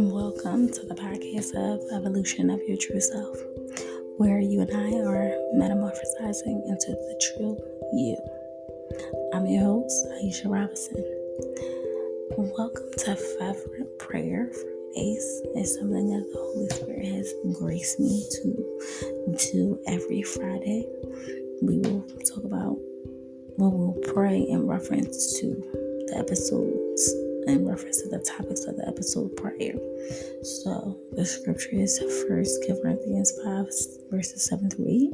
Welcome to the podcast of Evolution of Your True Self, where you and I are metamorphosizing into the true you. I'm your host, Aisha Robinson. Welcome to Fervent Prayer Fridays. It's something that the Holy Spirit has graced me to do every Friday. We will talk about what we'll pray in reference to the episodes in reference to the topics of the episode prior. So the scripture is First Corinthians 5, verses 7 through 8.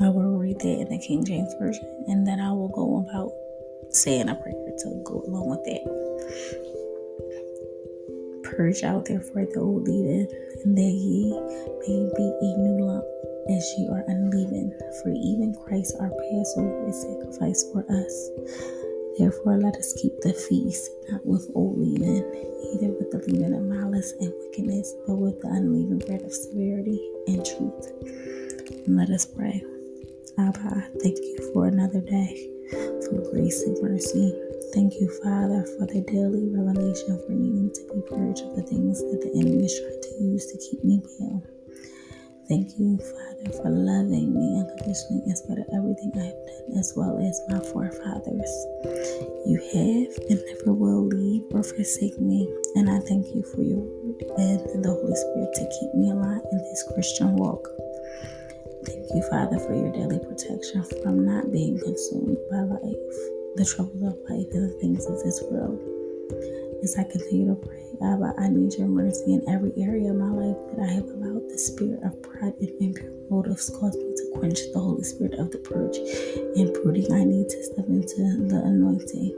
I will read that in the King James Version, and then I will go about saying a prayer to go along with that. Purge out therefore the old leaven, and that ye may be a new as ye are unleavened. For even Christ our Passover is sacrificed for us. Therefore, let us keep the feast, not with old leaven, either with the leaven of malice and wickedness, but with the unleavened bread of severity and truth. And let us pray. Abba, thank you for another day, for grace and mercy. Thank you, Father, for the daily revelation for needing to be purged of the things that the enemy is trying to use to keep me bound. Thank you, Father, for loving me unconditionally in spite of everything I have done, as well as my forefathers. You have and never will leave or forsake me, and I thank you for your word and the Holy Spirit to keep me alive in this Christian walk. Thank you, Father, for your daily protection from not being consumed by life, the troubles of life, and the things of this world. As I continue to pray, Abba, I need your mercy in every area of my life that I have allowed the spirit of pride and impure motives cause me to quench the Holy Spirit of the purge. In pruning, I need to step into the anointing.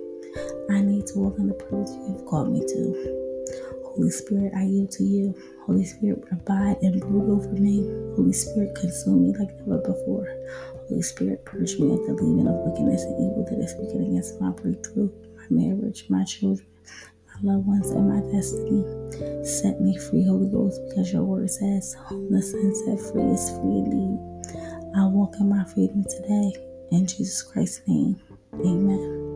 I need to walk in the purge you have called me to. Holy Spirit, I yield to you. Holy Spirit, abide and brood over me. Holy Spirit, consume me like never before. Holy Spirit, purge me of the leaven of wickedness and evil that is speaking against my breakthrough, my marriage, my children, loved ones and my destiny. Set me free, Holy Ghost, because your word says, the Son set free is free indeed. I walk in my freedom today. In Jesus Christ's name, amen.